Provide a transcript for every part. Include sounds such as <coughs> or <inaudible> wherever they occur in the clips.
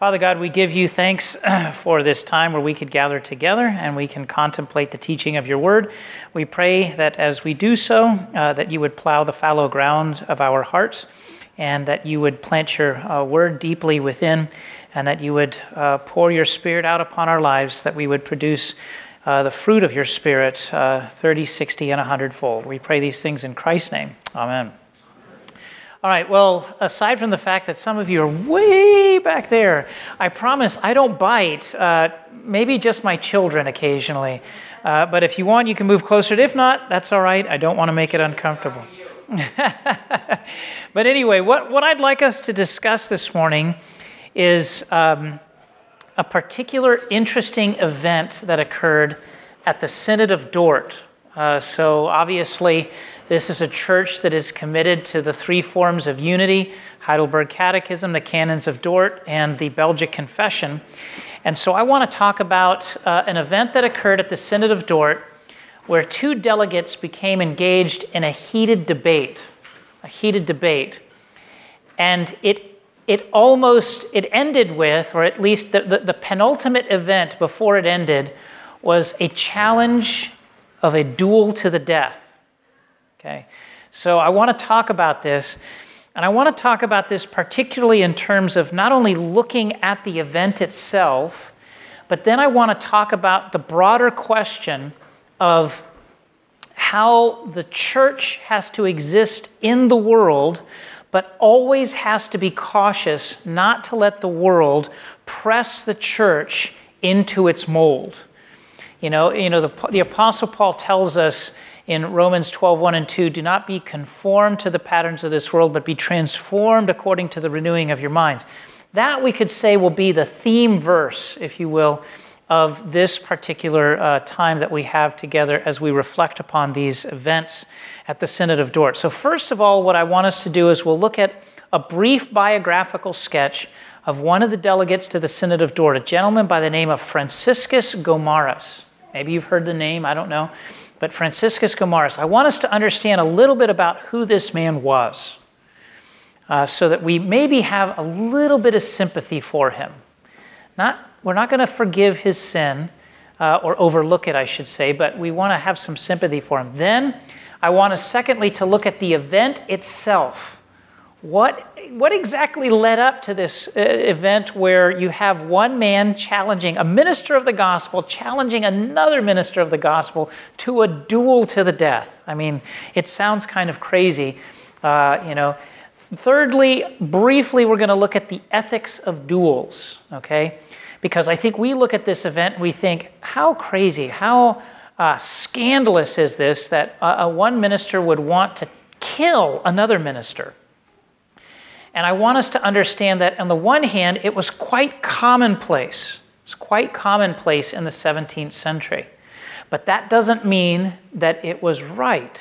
Father God, we give you thanks <clears throat> for this time where we could gather together and we can contemplate the teaching of your word. We pray that as we do so, uh, that you would plow the fallow ground of our hearts and that you would plant your uh, word deeply within and that you would uh, pour your spirit out upon our lives, that we would produce uh, the fruit of your spirit uh, 30, 60, and 100 fold. We pray these things in Christ's name. Amen. All right, well, aside from the fact that some of you are way back there, I promise I don't bite. Uh, maybe just my children occasionally. Uh, but if you want, you can move closer. If not, that's all right. I don't want to make it uncomfortable. <laughs> but anyway, what, what I'd like us to discuss this morning is um, a particular interesting event that occurred at the Synod of Dort. Uh, so, obviously, this is a church that is committed to the three forms of unity Heidelberg Catechism, the Canons of Dort, and the Belgic Confession. And so I want to talk about uh, an event that occurred at the Synod of Dort where two delegates became engaged in a heated debate. A heated debate. And it, it almost it ended with, or at least the, the, the penultimate event before it ended, was a challenge of a duel to the death. Okay? So I want to talk about this, and I want to talk about this particularly in terms of not only looking at the event itself, but then I want to talk about the broader question of how the church has to exist in the world, but always has to be cautious not to let the world press the church into its mold. You know, you know the, the Apostle Paul tells us in Romans 12, 1 and 2, do not be conformed to the patterns of this world, but be transformed according to the renewing of your minds. That we could say will be the theme verse, if you will, of this particular uh, time that we have together as we reflect upon these events at the Synod of Dort. So, first of all, what I want us to do is we'll look at a brief biographical sketch of one of the delegates to the Synod of Dort, a gentleman by the name of Franciscus Gomarus. Maybe you've heard the name, I don't know but Franciscus Gomarus. I want us to understand a little bit about who this man was uh, so that we maybe have a little bit of sympathy for him. Not, we're not going to forgive his sin uh, or overlook it, I should say, but we want to have some sympathy for him. Then I want us, secondly, to look at the event itself. What, what exactly led up to this uh, event where you have one man challenging, a minister of the gospel, challenging another minister of the gospel to a duel to the death? I mean, it sounds kind of crazy, uh, you know. Thirdly, briefly, we're going to look at the ethics of duels, okay? Because I think we look at this event we think, how crazy, how uh, scandalous is this that a one minister would want to kill another minister? And I want us to understand that, on the one hand, it was quite commonplace. It's quite commonplace in the 17th century. But that doesn't mean that it was right.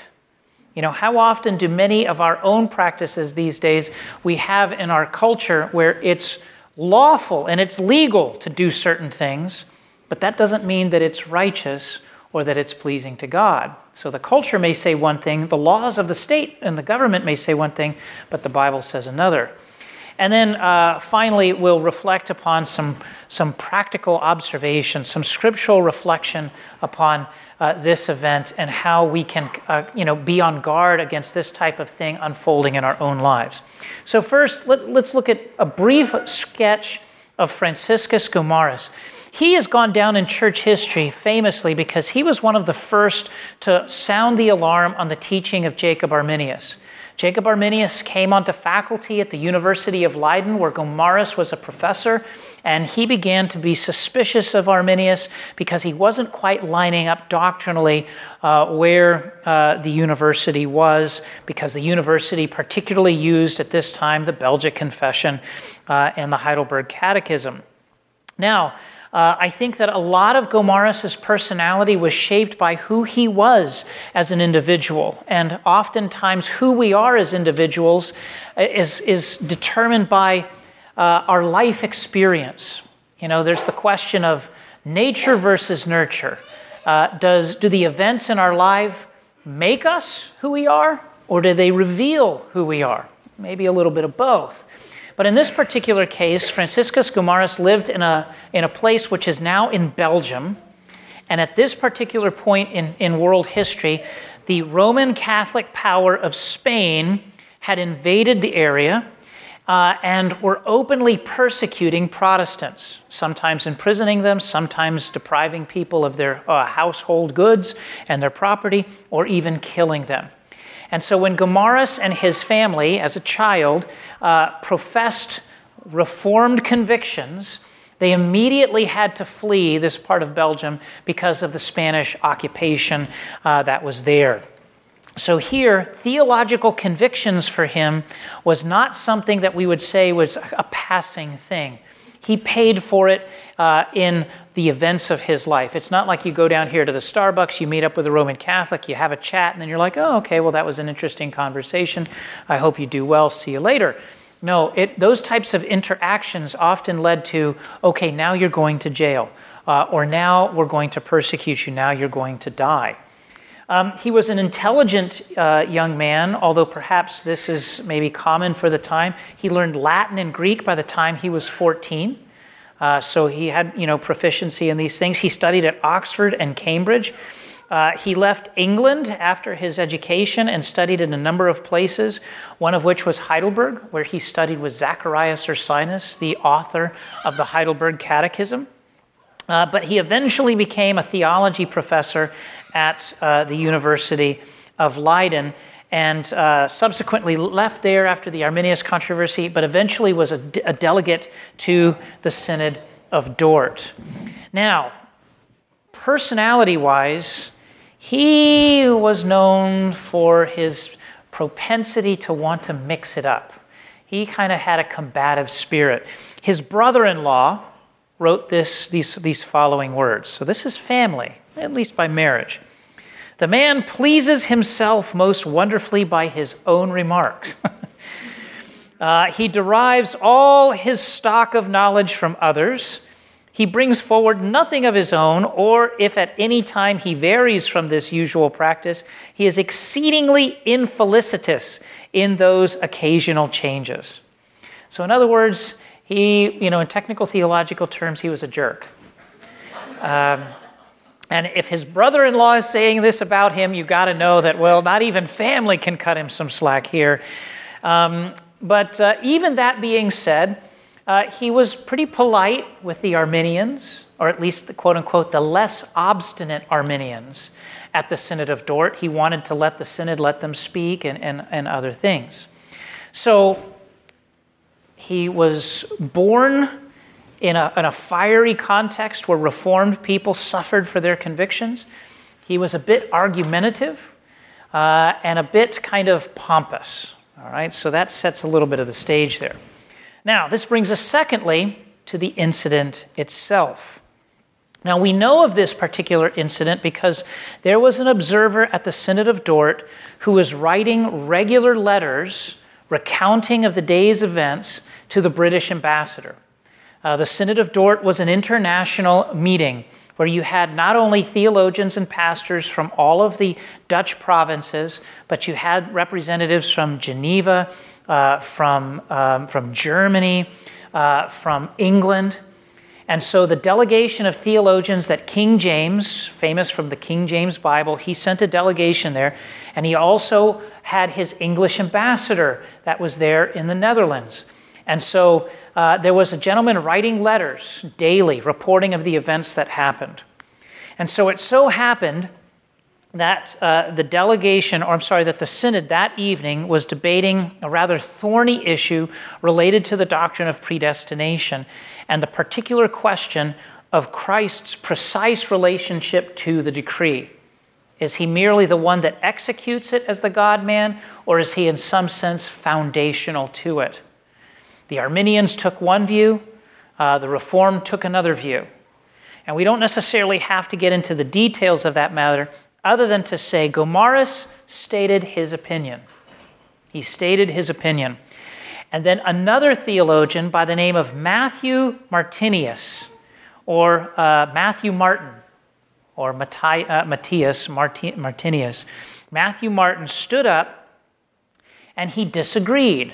You know, how often do many of our own practices these days we have in our culture where it's lawful and it's legal to do certain things, but that doesn't mean that it's righteous or that it's pleasing to God. So the culture may say one thing, the laws of the state and the government may say one thing, but the Bible says another. And then uh, finally, we'll reflect upon some, some practical observations, some scriptural reflection upon uh, this event and how we can uh, you know, be on guard against this type of thing unfolding in our own lives. So, first, let, let's look at a brief sketch of Franciscus Gomarus. He has gone down in church history famously because he was one of the first to sound the alarm on the teaching of Jacob Arminius. Jacob Arminius came onto faculty at the University of Leiden, where Gomarus was a professor, and he began to be suspicious of Arminius because he wasn't quite lining up doctrinally uh, where uh, the university was, because the university particularly used at this time the Belgic Confession uh, and the Heidelberg Catechism. Now, uh, I think that a lot of Gomarus' personality was shaped by who he was as an individual. And oftentimes, who we are as individuals is, is determined by uh, our life experience. You know, there's the question of nature versus nurture. Uh, does, do the events in our life make us who we are, or do they reveal who we are? Maybe a little bit of both. But in this particular case, Franciscus Gomarus lived in a, in a place which is now in Belgium. And at this particular point in, in world history, the Roman Catholic power of Spain had invaded the area uh, and were openly persecuting Protestants, sometimes imprisoning them, sometimes depriving people of their uh, household goods and their property, or even killing them. And so when Gomarus and his family, as a child, uh, professed reformed convictions, they immediately had to flee this part of Belgium because of the Spanish occupation uh, that was there. So here, theological convictions for him was not something that we would say was a passing thing. He paid for it uh, in the events of his life. It's not like you go down here to the Starbucks, you meet up with a Roman Catholic, you have a chat, and then you're like, oh, okay, well, that was an interesting conversation. I hope you do well. See you later. No, it, those types of interactions often led to, okay, now you're going to jail, uh, or now we're going to persecute you, now you're going to die. Um, he was an intelligent uh, young man, although perhaps this is maybe common for the time. He learned Latin and Greek by the time he was 14. Uh, so he had, you know, proficiency in these things. He studied at Oxford and Cambridge. Uh, he left England after his education and studied in a number of places, one of which was Heidelberg, where he studied with Zacharias Ursinus, the author of the Heidelberg Catechism. Uh, but he eventually became a theology professor at uh, the University of Leiden and uh, subsequently left there after the Arminius controversy, but eventually was a, de- a delegate to the Synod of Dort. Now, personality wise, he was known for his propensity to want to mix it up. He kind of had a combative spirit. His brother in law, wrote this, these, these following words. So this is family, at least by marriage. The man pleases himself most wonderfully by his own remarks. <laughs> uh, he derives all his stock of knowledge from others. He brings forward nothing of his own, or if at any time he varies from this usual practice, he is exceedingly infelicitous in those occasional changes. So, in other words, he, you know, in technical theological terms, he was a jerk. Um, and if his brother in law is saying this about him, you've got to know that, well, not even family can cut him some slack here. Um, but uh, even that being said, uh, he was pretty polite with the Arminians, or at least the quote unquote, the less obstinate Arminians at the Synod of Dort. He wanted to let the Synod let them speak and, and, and other things. So he was born in a, in a fiery context where Reformed people suffered for their convictions. He was a bit argumentative uh, and a bit kind of pompous. All right, so that sets a little bit of the stage there. Now, this brings us, secondly, to the incident itself. Now, we know of this particular incident because there was an observer at the Synod of Dort who was writing regular letters recounting of the day's events to the British ambassador. Uh, the Synod of Dort was an international meeting where you had not only theologians and pastors from all of the Dutch provinces, but you had representatives from Geneva, uh, from, um, from Germany, uh, from England. And so the delegation of theologians that King James, famous from the King James Bible, he sent a delegation there. And he also had his English ambassador that was there in the Netherlands. And so uh, there was a gentleman writing letters daily, reporting of the events that happened. And so it so happened that uh, the delegation, or I'm sorry, that the synod that evening was debating a rather thorny issue related to the doctrine of predestination and the particular question of Christ's precise relationship to the decree. Is he merely the one that executes it as the God man, or is he in some sense foundational to it? The Arminians took one view, uh, the Reformed took another view. And we don't necessarily have to get into the details of that matter, other than to say Gomarus stated his opinion. He stated his opinion. And then another theologian by the name of Matthew Martinius, or uh, Matthew Martin, or uh, Matthias Martinius, Matthew Martin stood up and he disagreed.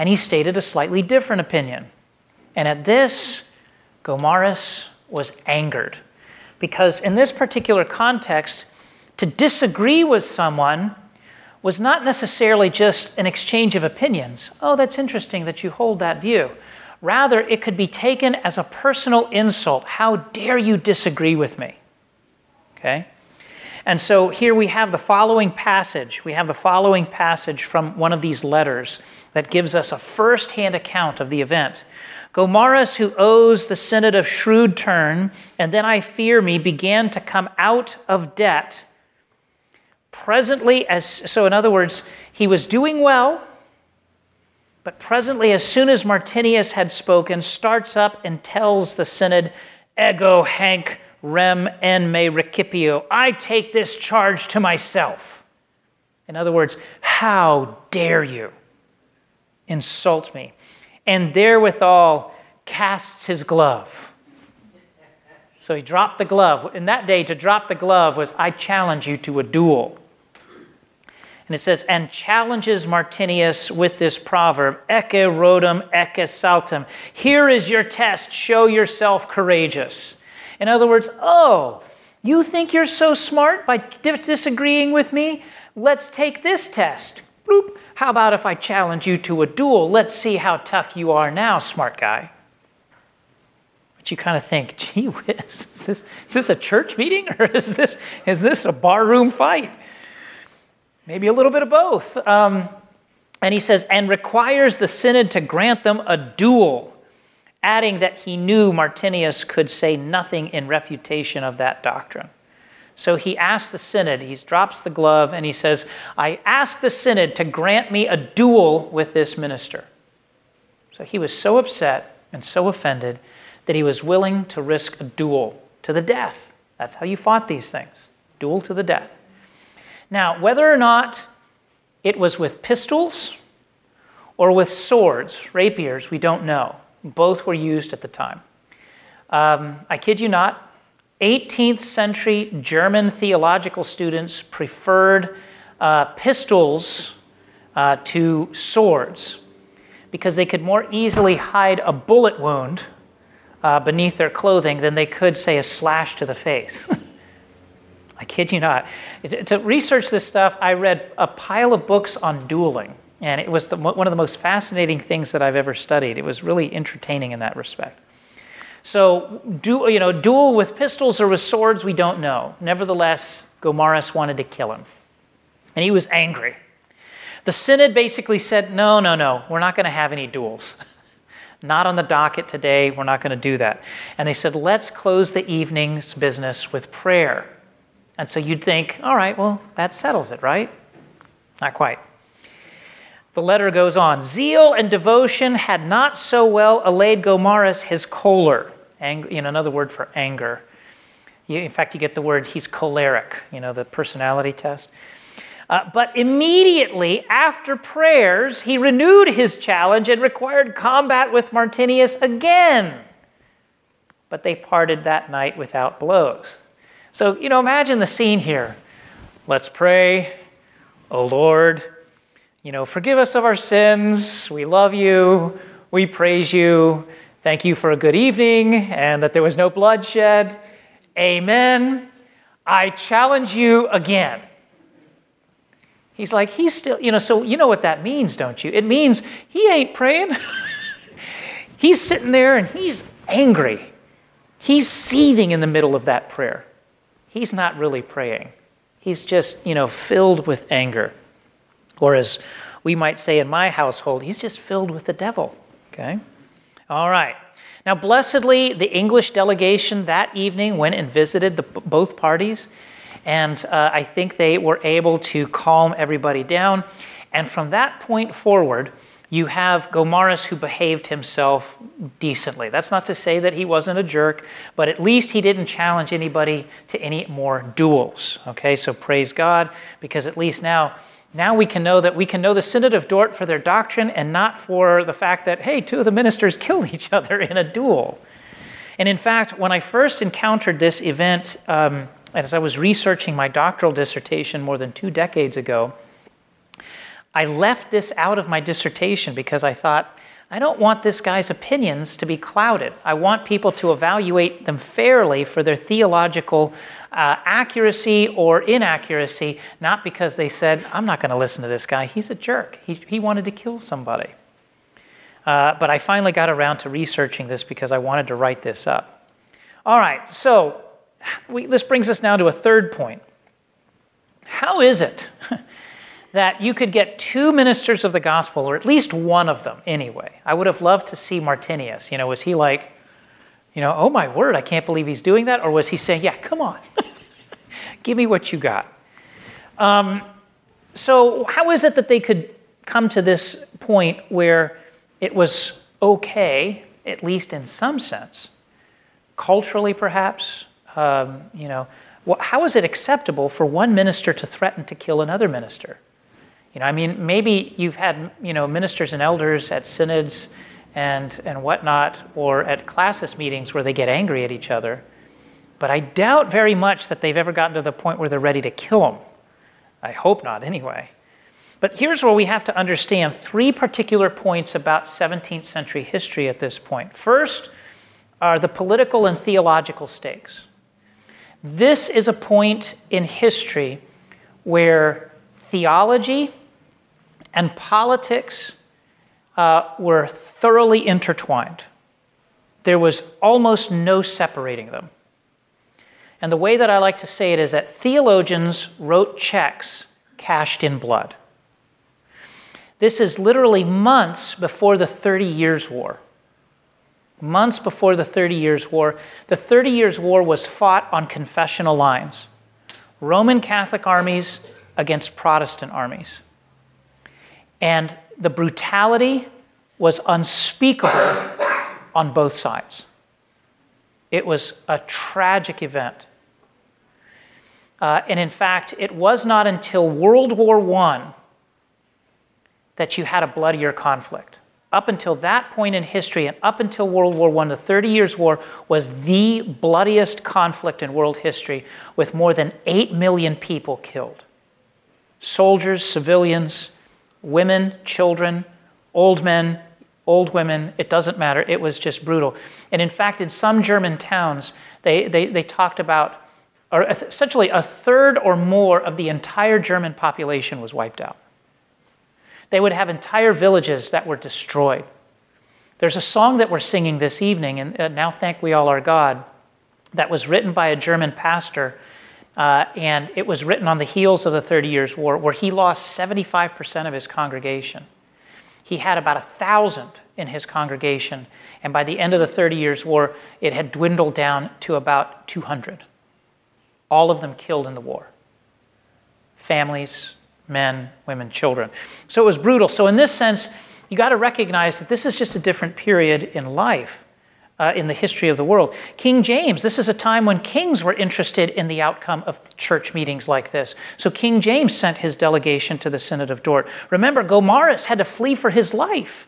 And he stated a slightly different opinion. And at this, Gomarus was angered. Because in this particular context, to disagree with someone was not necessarily just an exchange of opinions. Oh, that's interesting that you hold that view. Rather, it could be taken as a personal insult. How dare you disagree with me? Okay? And so here we have the following passage. We have the following passage from one of these letters that gives us a first hand account of the event. Gomarus, who owes the synod of shrewd turn, and then I fear me, began to come out of debt. Presently, as so, in other words, he was doing well, but presently, as soon as Martinius had spoken, starts up and tells the synod, Ego hanc rem en me recipio. I take this charge to myself. In other words, how dare you insult me? And therewithal casts his glove. So he dropped the glove. In that day, to drop the glove was, I challenge you to a duel. And it says, and challenges Martinius with this proverb, Ecce Rhodum, ecce saltum. Here is your test. Show yourself courageous. In other words, oh, you think you're so smart by disagreeing with me? Let's take this test. Bloop. How about if I challenge you to a duel? Let's see how tough you are now, smart guy. But you kind of think, <laughs> gee whiz, is this, is this a church meeting or is this, is this a barroom fight? Maybe a little bit of both. Um, and he says, and requires the synod to grant them a duel adding that he knew Martinius could say nothing in refutation of that doctrine. So he asks the synod, he drops the glove, and he says, I ask the synod to grant me a duel with this minister. So he was so upset and so offended that he was willing to risk a duel to the death. That's how you fought these things duel to the death. Now, whether or not it was with pistols or with swords, rapiers, we don't know. Both were used at the time. Um, I kid you not, 18th century German theological students preferred uh, pistols uh, to swords because they could more easily hide a bullet wound uh, beneath their clothing than they could, say, a slash to the face. <laughs> I kid you not. To research this stuff, I read a pile of books on dueling. And it was the, one of the most fascinating things that I've ever studied. It was really entertaining in that respect. So, do, you know, duel with pistols or with swords, we don't know. Nevertheless, Gomarus wanted to kill him. And he was angry. The synod basically said, no, no, no, we're not going to have any duels. <laughs> not on the docket today, we're not going to do that. And they said, let's close the evening's business with prayer. And so you'd think, all right, well, that settles it, right? Not quite. The letter goes on Zeal and devotion had not so well allayed Gomarus his choler, ang- another word for anger. In fact, you get the word he's choleric, you know, the personality test. Uh, but immediately after prayers, he renewed his challenge and required combat with Martinius again. But they parted that night without blows. So, you know, imagine the scene here. Let's pray. O Lord, you know, forgive us of our sins. We love you. We praise you. Thank you for a good evening and that there was no bloodshed. Amen. I challenge you again. He's like, he's still, you know, so you know what that means, don't you? It means he ain't praying. <laughs> he's sitting there and he's angry. He's seething in the middle of that prayer. He's not really praying. He's just, you know, filled with anger. Or as we might say in my household, he's just filled with the devil. Okay? All right. Now, blessedly, the English delegation that evening went and visited the, both parties, and uh, I think they were able to calm everybody down. And from that point forward, you have Gomarus who behaved himself decently. That's not to say that he wasn't a jerk, but at least he didn't challenge anybody to any more duels. Okay, so praise God, because at least now now we can know that we can know the Synod of Dort for their doctrine and not for the fact that, hey, two of the ministers <laughs> killed each other in a duel. And in fact, when I first encountered this event, um, as I was researching my doctoral dissertation more than two decades ago, I left this out of my dissertation because I thought, I don't want this guy's opinions to be clouded. I want people to evaluate them fairly for their theological uh, accuracy or inaccuracy, not because they said, I'm not going to listen to this guy. He's a jerk. He, he wanted to kill somebody. Uh, but I finally got around to researching this because I wanted to write this up. All right, so we, this brings us now to a third point. How is it that you could get two ministers of the gospel, or at least one of them anyway? I would have loved to see Martinius. You know, was he like, you know, oh my word, I can't believe he's doing that? Or was he saying, yeah, come on, <laughs> give me what you got? Um, so, how is it that they could come to this point where it was okay, at least in some sense, culturally perhaps? Um, you know, how is it acceptable for one minister to threaten to kill another minister? You know, I mean, maybe you've had you know ministers and elders at synods and and whatnot, or at classis meetings where they get angry at each other. But I doubt very much that they've ever gotten to the point where they're ready to kill them. I hope not, anyway. But here's where we have to understand three particular points about 17th century history at this point. First are the political and theological stakes. This is a point in history where theology and politics uh, were thoroughly intertwined. There was almost no separating them. And the way that I like to say it is that theologians wrote checks cashed in blood. This is literally months before the Thirty Years' War. Months before the Thirty Years' War. The Thirty Years' War was fought on confessional lines Roman Catholic armies against Protestant armies. And the brutality was unspeakable on both sides. It was a tragic event. Uh, and in fact, it was not until World War I that you had a bloodier conflict. Up until that point in history, and up until World War I, the Thirty Years' War was the bloodiest conflict in world history, with more than 8 million people killed soldiers, civilians, women, children, old men, old women, it doesn't matter. It was just brutal. And in fact, in some German towns, they, they, they talked about, or essentially a third or more of the entire German population was wiped out. They would have entire villages that were destroyed. There's a song that we're singing this evening, and uh, Now Thank We All Our God, that was written by a German pastor uh, and it was written on the heels of the Thirty Years' War, where he lost 75% of his congregation. He had about a thousand in his congregation, and by the end of the Thirty Years' War, it had dwindled down to about 200. All of them killed in the war families, men, women, children. So it was brutal. So, in this sense, you got to recognize that this is just a different period in life uh, in the history of the world. King James, this is a time when kings were interested in the outcome of church meetings like this. So King James sent his delegation to the Synod of Dort. Remember, Gomarus had to flee for his life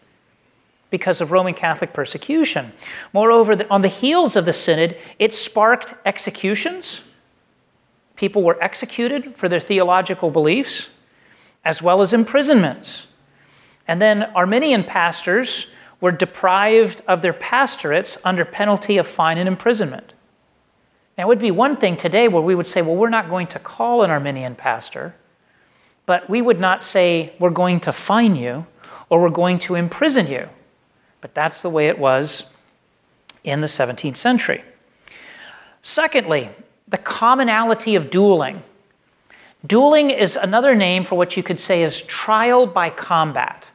because of Roman Catholic persecution. Moreover, on the heels of the synod, it sparked executions. People were executed for their theological beliefs, as well as imprisonments. And then Arminian pastors were deprived of their pastorates under penalty of fine and imprisonment. Now, it would be one thing today where we would say, well, we're not going to call an Arminian pastor, but we would not say, we're going to fine you or we're going to imprison you. But that's the way it was in the 17th century. Secondly, the commonality of dueling. Dueling is another name for what you could say is trial by combat.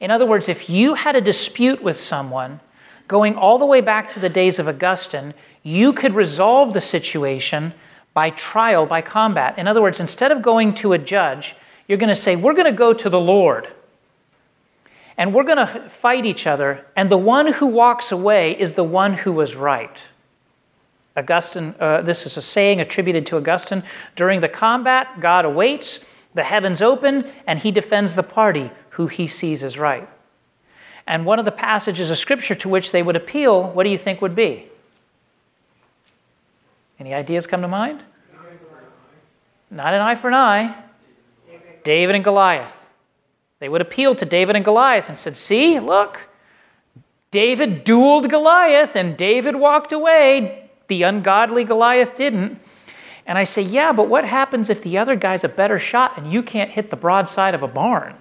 In other words, if you had a dispute with someone going all the way back to the days of Augustine, you could resolve the situation by trial, by combat. In other words, instead of going to a judge, you're going to say, We're going to go to the Lord. And we're going to fight each other, and the one who walks away is the one who was right. Augustine, uh, this is a saying attributed to Augustine. During the combat, God awaits, the heavens open, and he defends the party who he sees as right. And one of the passages of Scripture to which they would appeal, what do you think would be? Any ideas come to mind? Not an eye for an eye. David and Goliath. They would appeal to David and Goliath and said, See, look, David dueled Goliath and David walked away. The ungodly Goliath didn't. And I say, Yeah, but what happens if the other guy's a better shot and you can't hit the broadside of a barn?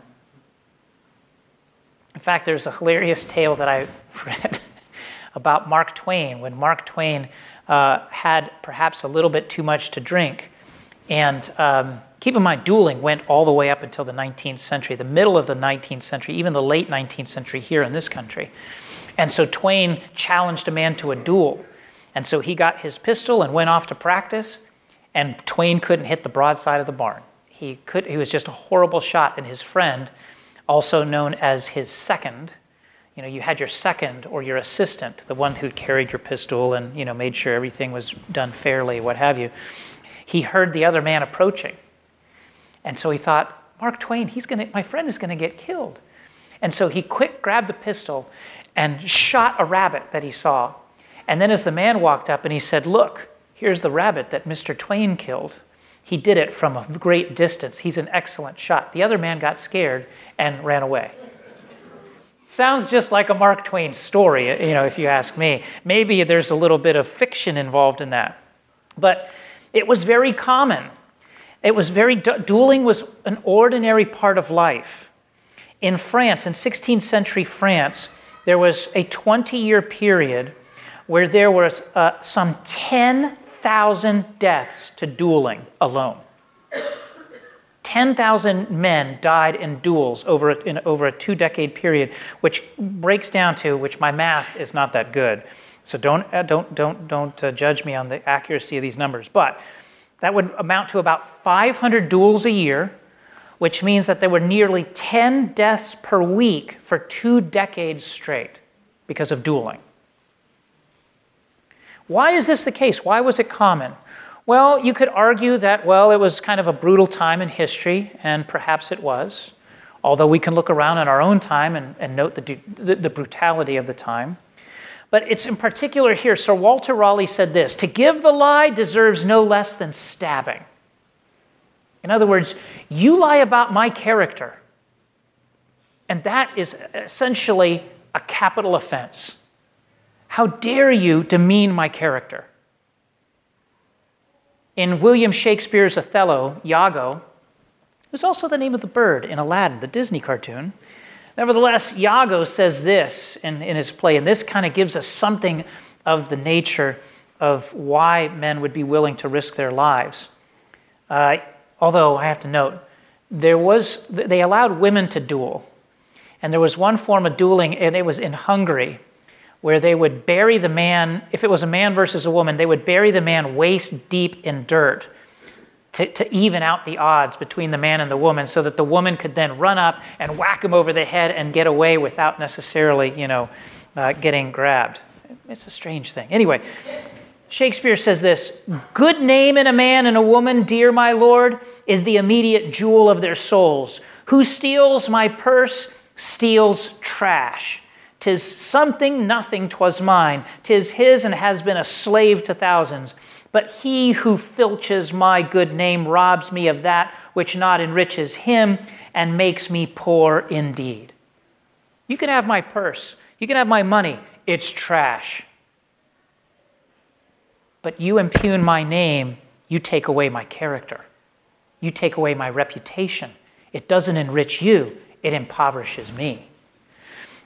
In fact, there's a hilarious tale that I <laughs> read about Mark Twain when Mark Twain uh, had perhaps a little bit too much to drink. And um, keep in mind, dueling went all the way up until the 19th century, the middle of the 19th century, even the late 19th century here in this country. And so Twain challenged a man to a duel. And so he got his pistol and went off to practice, and Twain couldn't hit the broadside of the barn. He, could, he was just a horrible shot, and his friend, also known as his second, you know, you had your second or your assistant, the one who carried your pistol and, you know, made sure everything was done fairly, what have you. He heard the other man approaching. And so he thought, Mark Twain, he's gonna, my friend is going to get killed. And so he quick grabbed the pistol and shot a rabbit that he saw. And then as the man walked up and he said, Look, here's the rabbit that Mr. Twain killed. He did it from a great distance. He's an excellent shot. The other man got scared and ran away. Sounds just like a Mark Twain story, you know, if you ask me. Maybe there's a little bit of fiction involved in that. But it was very common. It was very, dueling was an ordinary part of life. In France, in 16th century France, there was a 20 year period where there was uh, some 10,000 deaths to dueling alone. 10,000 men died in duels over a, in, over a two decade period, which breaks down to, which my math is not that good. So don't, uh, don't, don't, don't uh, judge me on the accuracy of these numbers. But that would amount to about 500 duels a year, which means that there were nearly 10 deaths per week for two decades straight because of dueling. Why is this the case? Why was it common? Well, you could argue that, well, it was kind of a brutal time in history, and perhaps it was, although we can look around in our own time and, and note the, the, the brutality of the time. But it's in particular here, Sir Walter Raleigh said this To give the lie deserves no less than stabbing. In other words, you lie about my character, and that is essentially a capital offense. How dare you demean my character? In William Shakespeare's Othello, Iago was also the name of the bird in Aladdin, the Disney cartoon. Nevertheless, Iago says this in, in his play, and this kind of gives us something of the nature of why men would be willing to risk their lives. Uh, although I have to note, there was they allowed women to duel, and there was one form of dueling, and it was in Hungary, where they would bury the man, if it was a man versus a woman, they would bury the man waist deep in dirt to, to even out the odds between the man and the woman so that the woman could then run up and whack him over the head and get away without necessarily, you know, uh, getting grabbed. It's a strange thing. Anyway, Shakespeare says this Good name in a man and a woman, dear my lord, is the immediate jewel of their souls. Who steals my purse steals trash. Tis something, nothing, twas mine. Tis his and has been a slave to thousands. But he who filches my good name robs me of that which not enriches him and makes me poor indeed. You can have my purse, you can have my money, it's trash. But you impugn my name, you take away my character, you take away my reputation. It doesn't enrich you, it impoverishes me.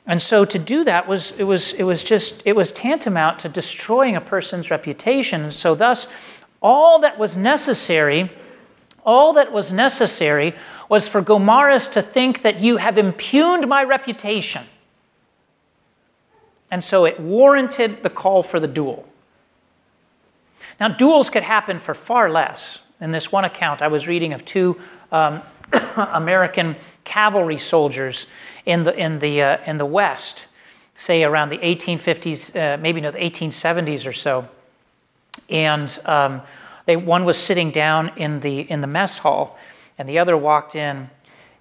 And so to do that was it was it was just it was tantamount to destroying a person's reputation. So thus all that was necessary all that was necessary was for Gomarus to think that you have impugned my reputation. And so it warranted the call for the duel. Now, duels could happen for far less. In this one account, I was reading of two um, <coughs> American cavalry soldiers in the, in the, uh, in the West, say around the 1850s, uh, maybe no, the 1870s or so. And um, they, one was sitting down in the, in the mess hall, and the other walked in,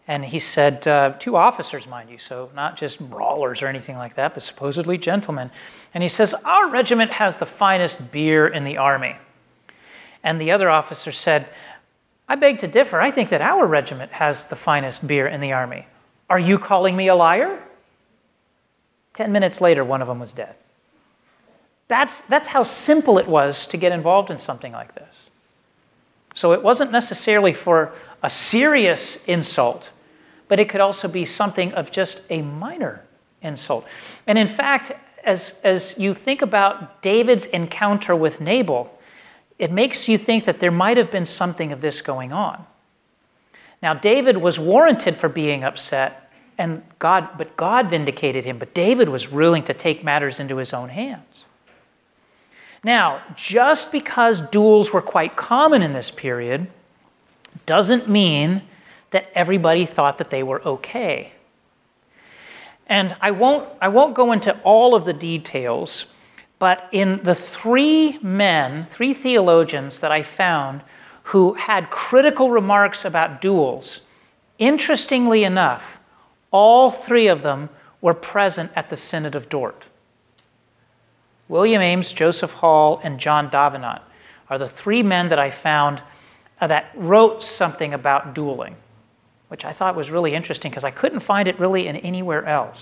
and he said, uh, two officers, mind you, so not just brawlers or anything like that, but supposedly gentlemen. And he says, Our regiment has the finest beer in the army. And the other officer said, I beg to differ. I think that our regiment has the finest beer in the army. Are you calling me a liar? Ten minutes later, one of them was dead. That's, that's how simple it was to get involved in something like this. So it wasn't necessarily for a serious insult, but it could also be something of just a minor insult. And in fact, as, as you think about David's encounter with Nabal, it makes you think that there might have been something of this going on. Now, David was warranted for being upset, and God, but God vindicated him. But David was willing to take matters into his own hands. Now, just because duels were quite common in this period doesn't mean that everybody thought that they were okay. And I won't, I won't go into all of the details, but in the three men, three theologians that I found who had critical remarks about duels, interestingly enough, all three of them were present at the Synod of Dort. William Ames, Joseph Hall, and John Davenant are the three men that I found uh, that wrote something about dueling, which I thought was really interesting because I couldn't find it really in anywhere else.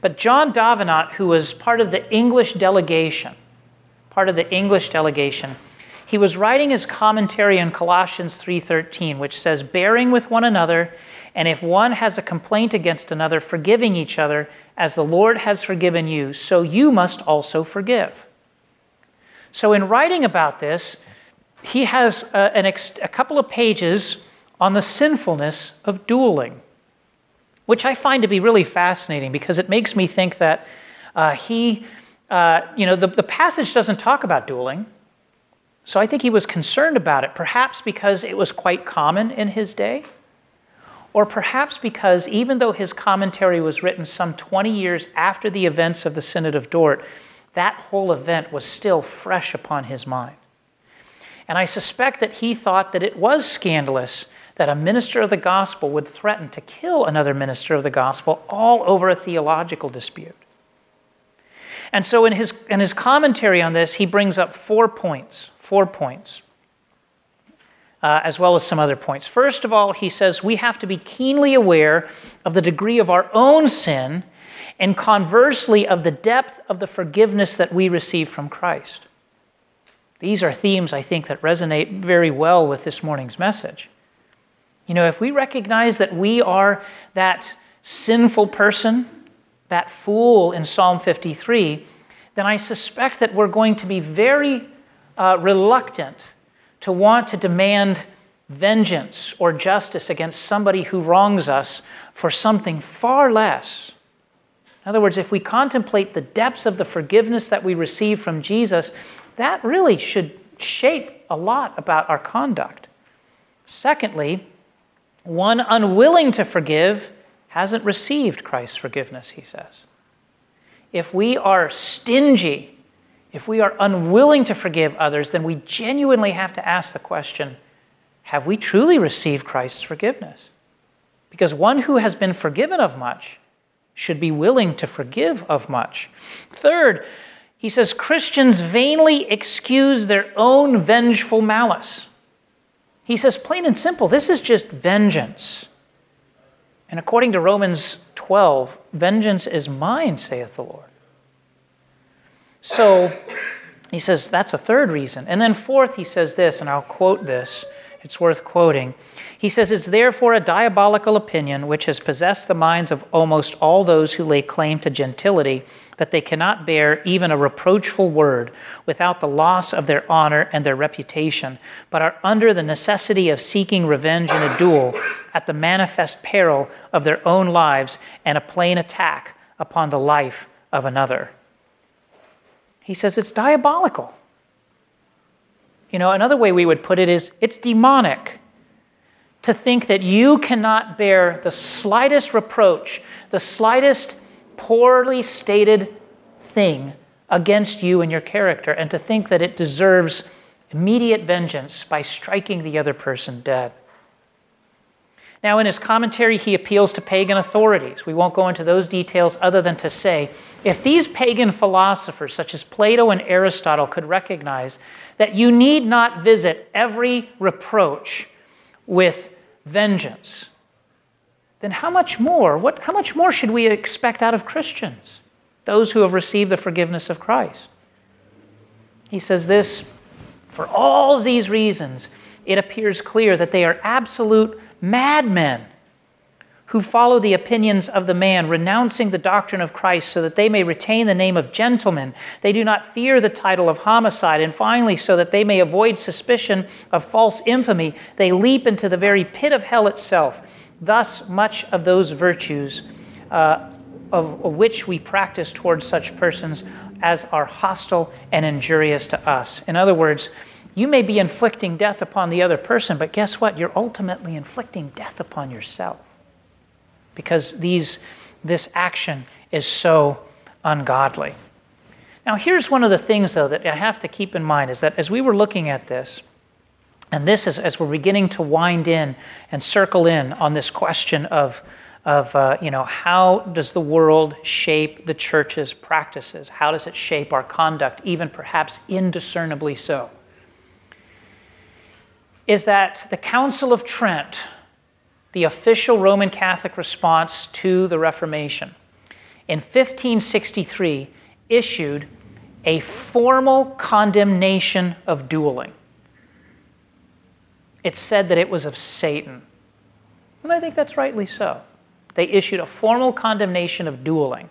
But John Davenant, who was part of the English delegation, part of the English delegation, he was writing his commentary on Colossians 3:13, which says, "Bearing with one another, and if one has a complaint against another, forgiving each other, as the Lord has forgiven you, so you must also forgive." So in writing about this, he has uh, a, ex- a couple of pages on the sinfulness of dueling, which I find to be really fascinating because it makes me think that uh, he, uh, you know, the, the passage doesn't talk about dueling. So I think he was concerned about it, perhaps because it was quite common in his day, or perhaps because even though his commentary was written some 20 years after the events of the Synod of Dort, that whole event was still fresh upon his mind. And I suspect that he thought that it was scandalous that a minister of the gospel would threaten to kill another minister of the gospel all over a theological dispute. And so in his, in his commentary on this, he brings up four points four points, uh, as well as some other points. First of all, he says we have to be keenly aware of the degree of our own sin and conversely of the depth of the forgiveness that we receive from Christ. These are themes, I think, that resonate very well with this morning's message. You know, if we recognize that we are that sinful person, that fool in Psalm 53, then I suspect that we're going to be very uh, reluctant to want to demand vengeance or justice against somebody who wrongs us for something far less. In other words, if we contemplate the depths of the forgiveness that we receive from Jesus, that really should shape a lot about our conduct. Secondly, one unwilling to forgive hasn't received Christ's forgiveness, he says. If we are stingy if we are unwilling to forgive others, then we genuinely have to ask the question have we truly received Christ's forgiveness? Because one who has been forgiven of much should be willing to forgive of much. Third, he says Christians vainly excuse their own vengeful malice. He says, plain and simple, this is just vengeance. And according to Romans 12, vengeance is mine, saith the Lord. So he says that's a third reason. And then, fourth, he says this, and I'll quote this. It's worth quoting. He says, It's therefore a diabolical opinion which has possessed the minds of almost all those who lay claim to gentility that they cannot bear even a reproachful word without the loss of their honor and their reputation, but are under the necessity of seeking revenge in a duel at the manifest peril of their own lives and a plain attack upon the life of another. He says it's diabolical. You know, another way we would put it is it's demonic to think that you cannot bear the slightest reproach, the slightest poorly stated thing against you and your character, and to think that it deserves immediate vengeance by striking the other person dead. Now, in his commentary, he appeals to pagan authorities. We won't go into those details other than to say if these pagan philosophers, such as Plato and Aristotle, could recognize that you need not visit every reproach with vengeance, then how much more? What, how much more should we expect out of Christians, those who have received the forgiveness of Christ? He says this for all these reasons, it appears clear that they are absolute madmen who follow the opinions of the man, renouncing the doctrine of Christ so that they may retain the name of gentlemen. They do not fear the title of homicide. And finally, so that they may avoid suspicion of false infamy, they leap into the very pit of hell itself. Thus, much of those virtues uh, of, of which we practice towards such persons as are hostile and injurious to us. In other words, you may be inflicting death upon the other person, but guess what? You're ultimately inflicting death upon yourself because these, this action is so ungodly. Now, here's one of the things, though, that I have to keep in mind is that as we were looking at this, and this is as we're beginning to wind in and circle in on this question of, of uh, you know, how does the world shape the church's practices? How does it shape our conduct, even perhaps indiscernibly so? Is that the Council of Trent, the official Roman Catholic response to the Reformation, in 1563 issued a formal condemnation of dueling. It said that it was of Satan. And I think that's rightly so. They issued a formal condemnation of dueling.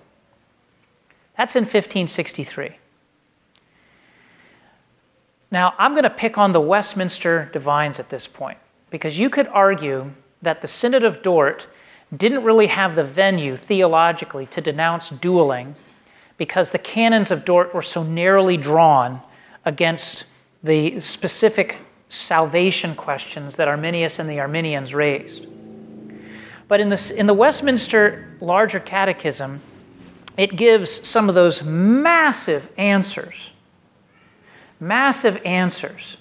That's in 1563. Now, I'm going to pick on the Westminster divines at this point because you could argue that the Synod of Dort didn't really have the venue theologically to denounce dueling because the canons of Dort were so narrowly drawn against the specific salvation questions that Arminius and the Arminians raised. But in the, in the Westminster Larger Catechism, it gives some of those massive answers, massive answers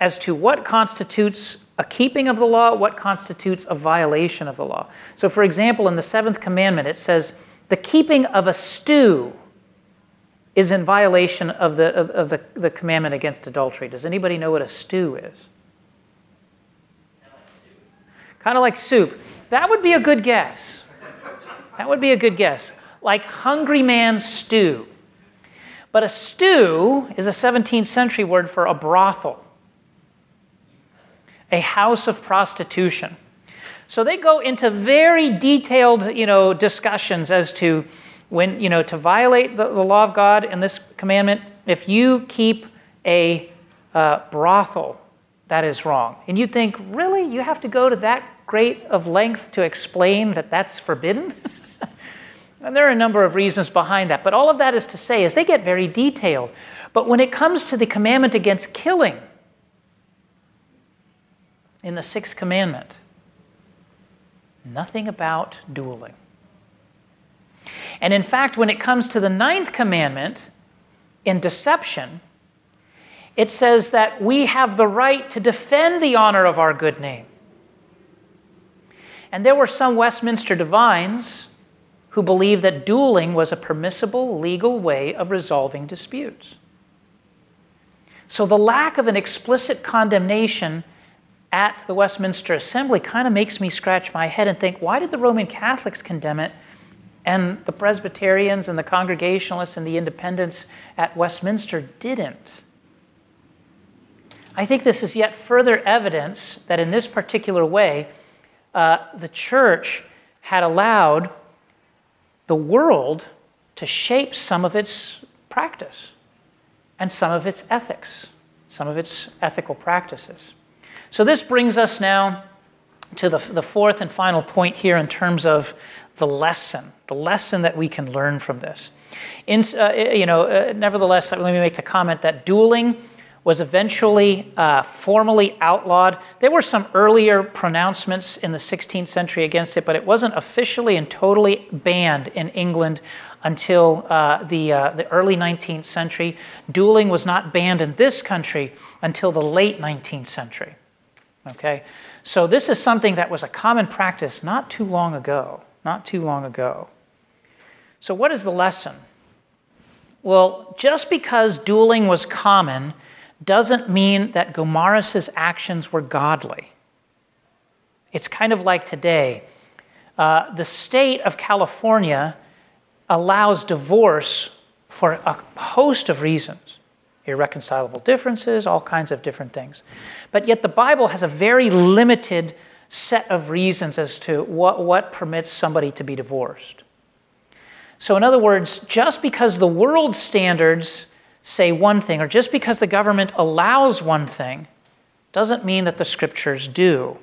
as to what constitutes a keeping of the law, what constitutes a violation of the law. So, for example, in the seventh commandment, it says, the keeping of a stew is in violation of the, of, of the, the commandment against adultery. Does anybody know what a stew is? Kind of like soup. That would be a good guess. That would be a good guess. Like hungry man's stew. But a stew is a 17th century word for a brothel a house of prostitution. So they go into very detailed, you know, discussions as to when, you know, to violate the, the law of God in this commandment, if you keep a uh, brothel, that is wrong. And you think, really? You have to go to that great of length to explain that that's forbidden? <laughs> and there are a number of reasons behind that. But all of that is to say is they get very detailed. But when it comes to the commandment against killing, in the sixth commandment nothing about dueling. And in fact, when it comes to the ninth commandment in deception, it says that we have the right to defend the honor of our good name. And there were some Westminster divines who believed that dueling was a permissible legal way of resolving disputes. So the lack of an explicit condemnation at the Westminster Assembly kind of makes me scratch my head and think why did the Roman Catholics condemn it and the Presbyterians and the Congregationalists and the Independents at Westminster didn't? I think this is yet further evidence that in this particular way, uh, the church had allowed the world to shape some of its practice and some of its ethics, some of its ethical practices. So, this brings us now to the, the fourth and final point here in terms of the lesson, the lesson that we can learn from this. In, uh, you know, uh, nevertheless, let me make the comment that dueling was eventually uh, formally outlawed. There were some earlier pronouncements in the 16th century against it, but it wasn't officially and totally banned in England until uh, the, uh, the early 19th century. Dueling was not banned in this country until the late 19th century. Okay? So this is something that was a common practice not too long ago. Not too long ago. So, what is the lesson? Well, just because dueling was common doesn't mean that Gomarus' actions were godly. It's kind of like today. Uh, the state of California allows divorce for a host of reasons irreconcilable differences, all kinds of different things. But yet the Bible has a very limited set of reasons as to what, what permits somebody to be divorced. So, in other words, just because the world standards say one thing, or just because the government allows one thing, doesn't mean that the scriptures do.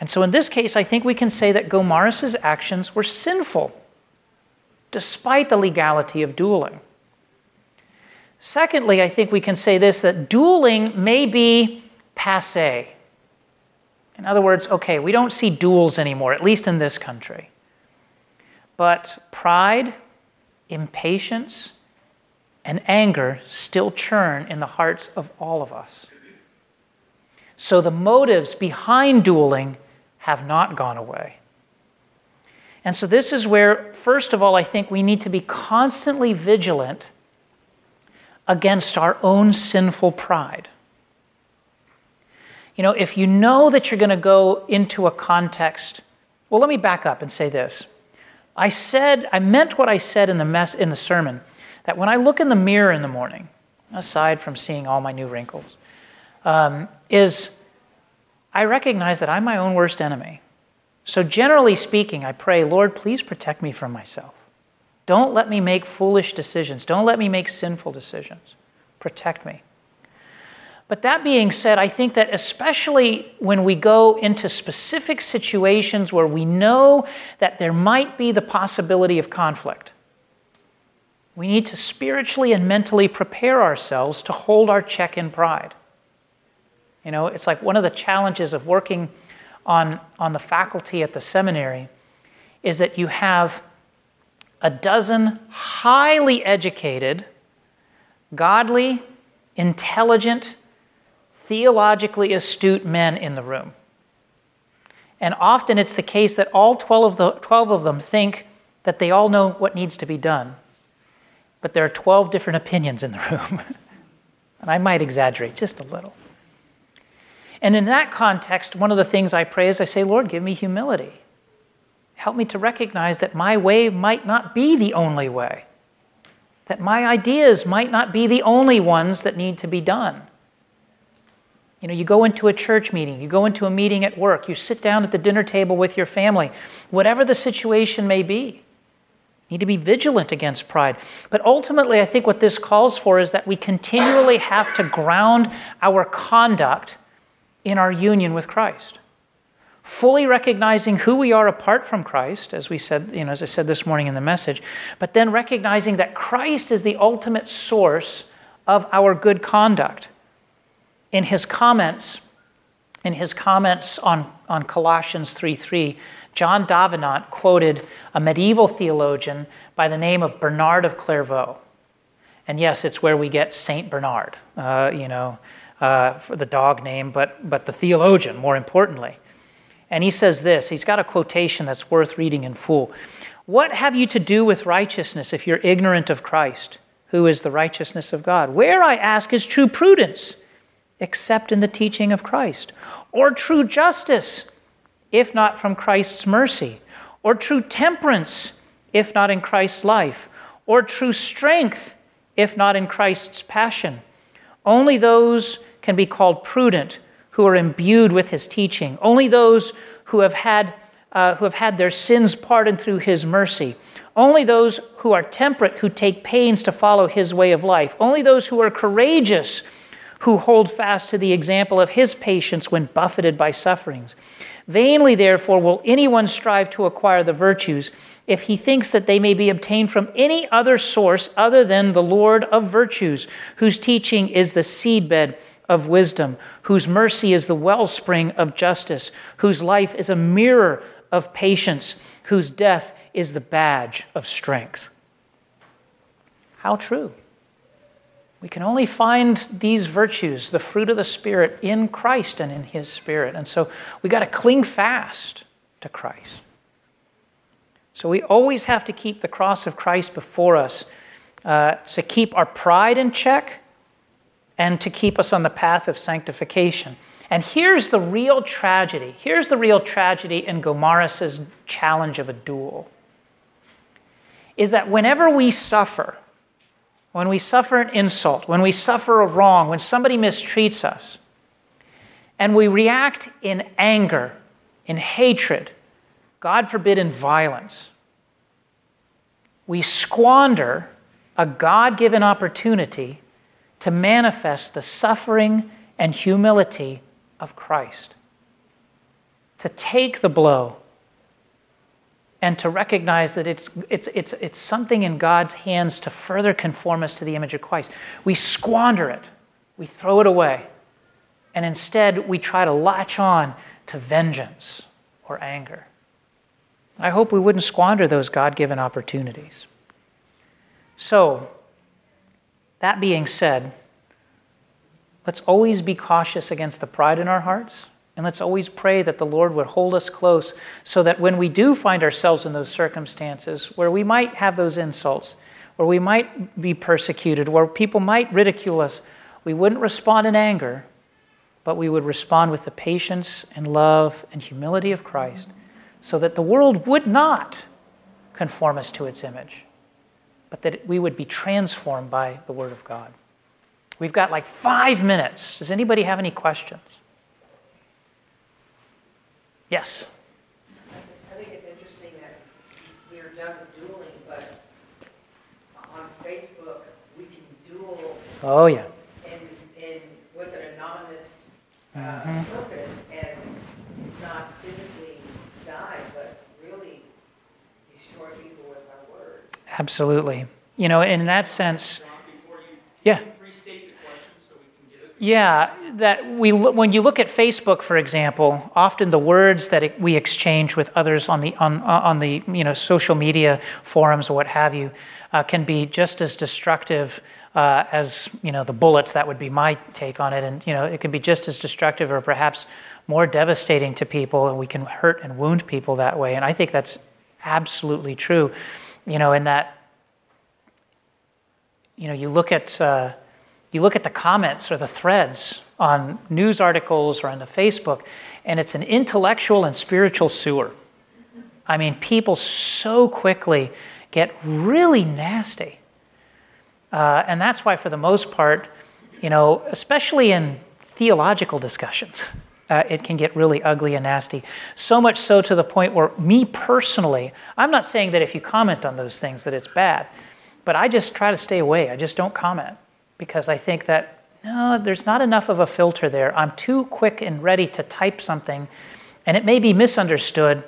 And so, in this case, I think we can say that Gomarus' actions were sinful, despite the legality of dueling. Secondly, I think we can say this that dueling may be passe. In other words, okay, we don't see duels anymore, at least in this country. But pride, impatience, and anger still churn in the hearts of all of us. So the motives behind dueling have not gone away. And so, this is where, first of all, I think we need to be constantly vigilant against our own sinful pride. You know, if you know that you're going to go into a context, well, let me back up and say this. I said, I meant what I said in the, mess, in the sermon, that when I look in the mirror in the morning, aside from seeing all my new wrinkles, um, is I recognize that I'm my own worst enemy. So, generally speaking, I pray, Lord, please protect me from myself. Don't let me make foolish decisions. Don't let me make sinful decisions. Protect me. But that being said, I think that especially when we go into specific situations where we know that there might be the possibility of conflict, we need to spiritually and mentally prepare ourselves to hold our check in pride. You know, it's like one of the challenges of working on, on the faculty at the seminary is that you have a dozen highly educated, godly, intelligent, theologically astute men in the room. And often it's the case that all 12 of, the, 12 of them think that they all know what needs to be done. But there are 12 different opinions in the room. <laughs> and I might exaggerate just a little. And in that context, one of the things I pray is I say, Lord, give me humility. Help me to recognize that my way might not be the only way, that my ideas might not be the only ones that need to be done. You know, you go into a church meeting, you go into a meeting at work, you sit down at the dinner table with your family, whatever the situation may be. You need to be vigilant against pride. But ultimately, I think what this calls for is that we continually have to ground our conduct in our union with Christ fully recognizing who we are apart from Christ, as we said, you know, as I said this morning in the message, but then recognizing that Christ is the ultimate source of our good conduct. In his comments, in his comments on, on Colossians 3 3, John Davenant quoted a medieval theologian by the name of Bernard of Clairvaux. And yes, it's where we get Saint Bernard, uh, you know, uh, for the dog name, but, but the theologian, more importantly. And he says this he's got a quotation that's worth reading in full. What have you to do with righteousness if you're ignorant of Christ, who is the righteousness of God? Where, I ask, is true prudence, except in the teaching of Christ? Or true justice, if not from Christ's mercy? Or true temperance, if not in Christ's life? Or true strength, if not in Christ's passion? Only those can be called prudent who are imbued with his teaching, only those who have had, uh, who have had their sins pardoned through his mercy, only those who are temperate, who take pains to follow his way of life, only those who are courageous, who hold fast to the example of his patience when buffeted by sufferings. Vainly, therefore, will anyone strive to acquire the virtues if he thinks that they may be obtained from any other source other than the Lord of virtues, whose teaching is the seedbed of wisdom, whose mercy is the wellspring of justice, whose life is a mirror of patience, whose death is the badge of strength. How true. We can only find these virtues, the fruit of the Spirit, in Christ and in His Spirit. And so we got to cling fast to Christ. So we always have to keep the cross of Christ before us uh, to keep our pride in check and to keep us on the path of sanctification. And here's the real tragedy. Here's the real tragedy in Gomarus' challenge of a duel. Is that whenever we suffer, when we suffer an insult, when we suffer a wrong, when somebody mistreats us, and we react in anger, in hatred, God forbid in violence, we squander a God given opportunity to manifest the suffering and humility of Christ. To take the blow and to recognize that it's, it's, it's, it's something in God's hands to further conform us to the image of Christ. We squander it, we throw it away, and instead we try to latch on to vengeance or anger. I hope we wouldn't squander those God given opportunities. So, that being said, let's always be cautious against the pride in our hearts, and let's always pray that the Lord would hold us close so that when we do find ourselves in those circumstances where we might have those insults, where we might be persecuted, where people might ridicule us, we wouldn't respond in anger, but we would respond with the patience and love and humility of Christ so that the world would not conform us to its image, but that we would be transformed by the Word of God. We've got like five minutes. Does anybody have any questions? Yes. I think it's interesting that we are done with dueling, but on Facebook, we can duel Oh, yeah. in, in, with an anonymous uh, Mhm. purpose and not physically die, but really destroy people with our words. Absolutely. You know, in that sense, Yeah. yeah, that we when you look at Facebook, for example, often the words that we exchange with others on the on on the you know social media forums or what have you uh, can be just as destructive uh, as you know the bullets. That would be my take on it, and you know it can be just as destructive or perhaps more devastating to people, and we can hurt and wound people that way. And I think that's absolutely true. You know, in that you know, you look at uh, you look at the comments or the threads on news articles or on the Facebook, and it's an intellectual and spiritual sewer. I mean, people so quickly get really nasty, uh, and that's why, for the most part, you know, especially in theological discussions. <laughs> Uh, it can get really ugly and nasty. So much so to the point where, me personally, I'm not saying that if you comment on those things that it's bad, but I just try to stay away. I just don't comment because I think that no, there's not enough of a filter there. I'm too quick and ready to type something, and it may be misunderstood,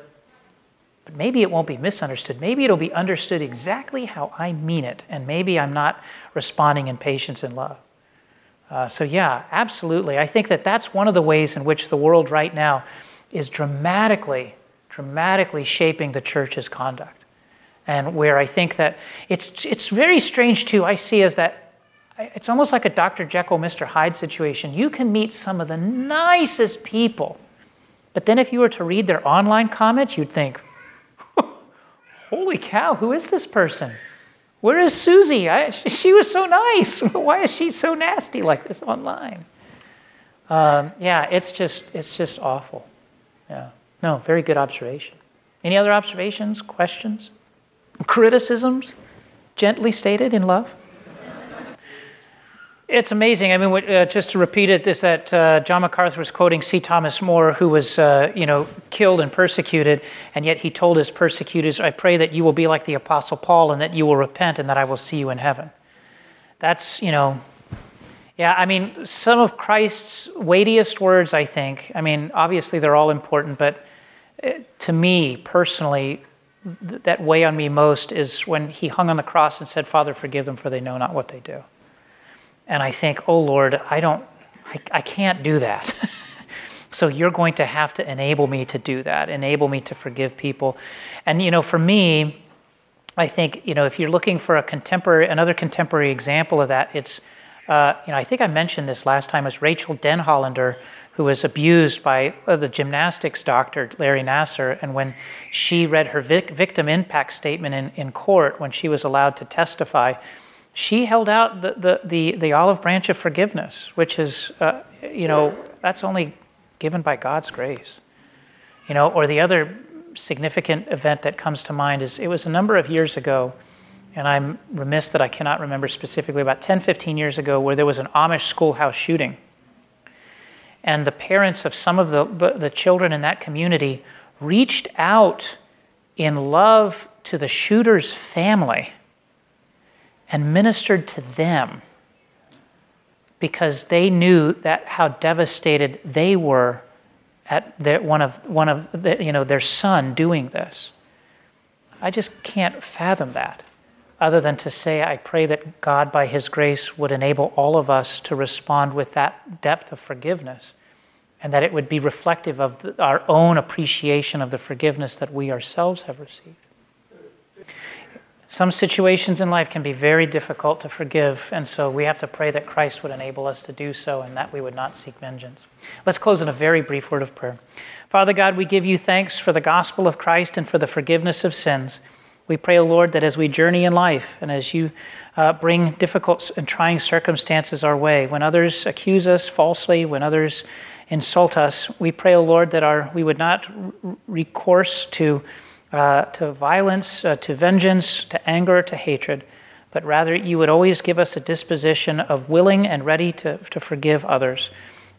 but maybe it won't be misunderstood. Maybe it'll be understood exactly how I mean it, and maybe I'm not responding in patience and love. Uh, so, yeah, absolutely. I think that that's one of the ways in which the world right now is dramatically, dramatically shaping the church's conduct and where I think that it's it's very strange too. I see as that it's almost like a Dr. Jekyll, Mr. Hyde situation. You can meet some of the nicest people, but then if you were to read their online comments, you'd think, <laughs> "Holy cow, who is this person? Where is Susie? I, she was so nice. <laughs> Why is she so nasty like this online?" Um, yeah, it's just it's just awful. Yeah, no, very good observation. Any other observations, questions? criticisms, gently stated in love. It's amazing. I mean, uh, just to repeat it, is that uh, John MacArthur was quoting C. Thomas More, who was, uh, you know, killed and persecuted, and yet he told his persecutors, "I pray that you will be like the Apostle Paul, and that you will repent, and that I will see you in heaven." That's, you know, yeah. I mean, some of Christ's weightiest words. I think. I mean, obviously they're all important, but uh, to me personally, th- that weigh on me most is when he hung on the cross and said, Father, forgive them, for they know not what they do. And I think, oh Lord, I don't, I, I can't do that. <laughs> so you're going to have to enable me to do that, enable me to forgive people. And, you know, for me, I think, you know, if you're looking for a contemporary, another contemporary example of that, it's, uh, you know, I think I mentioned this last time, is Rachel Denhollander, who was abused by uh, the gymnastics doctor, Larry Nassar. And when she read her vic- victim impact statement in, in court, when she was allowed to testify, she held out the, the, the, the olive branch of forgiveness, which is, uh, you know, that's only given by God's grace. You know, or the other significant event that comes to mind is it was a number of years ago, and I'm remiss that I cannot remember specifically, about 10, 15 years ago, where there was an Amish schoolhouse shooting. And the parents of some of the, the children in that community reached out in love to the shooter's family and ministered to them because they knew that how devastated they were at their, one of one of the, you know their son doing this. I just can't fathom that, other than to say I pray that God, by His grace, would enable all of us to respond with that depth of forgiveness, and that it would be reflective of our own appreciation of the forgiveness that we ourselves have received. Some situations in life can be very difficult to forgive, and so we have to pray that Christ would enable us to do so and that we would not seek vengeance. Let's close in a very brief word of prayer. Father God, we give you thanks for the gospel of Christ and for the forgiveness of sins. We pray, O Lord, that as we journey in life and as you uh, bring difficult and trying circumstances our way, when others accuse us falsely, when others insult us, we pray, O Lord, that our, we would not recourse to uh, to violence, uh, to vengeance, to anger, to hatred, but rather you would always give us a disposition of willing and ready to, to forgive others,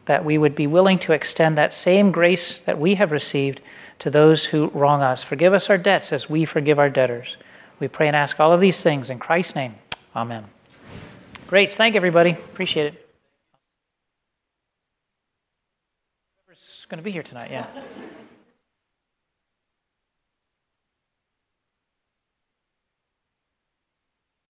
that we would be willing to extend that same grace that we have received to those who wrong us. Forgive us our debts as we forgive our debtors. We pray and ask all of these things in Christ's name. Amen. Great. Thank you everybody. Appreciate it. Whoever's going to be here tonight, yeah.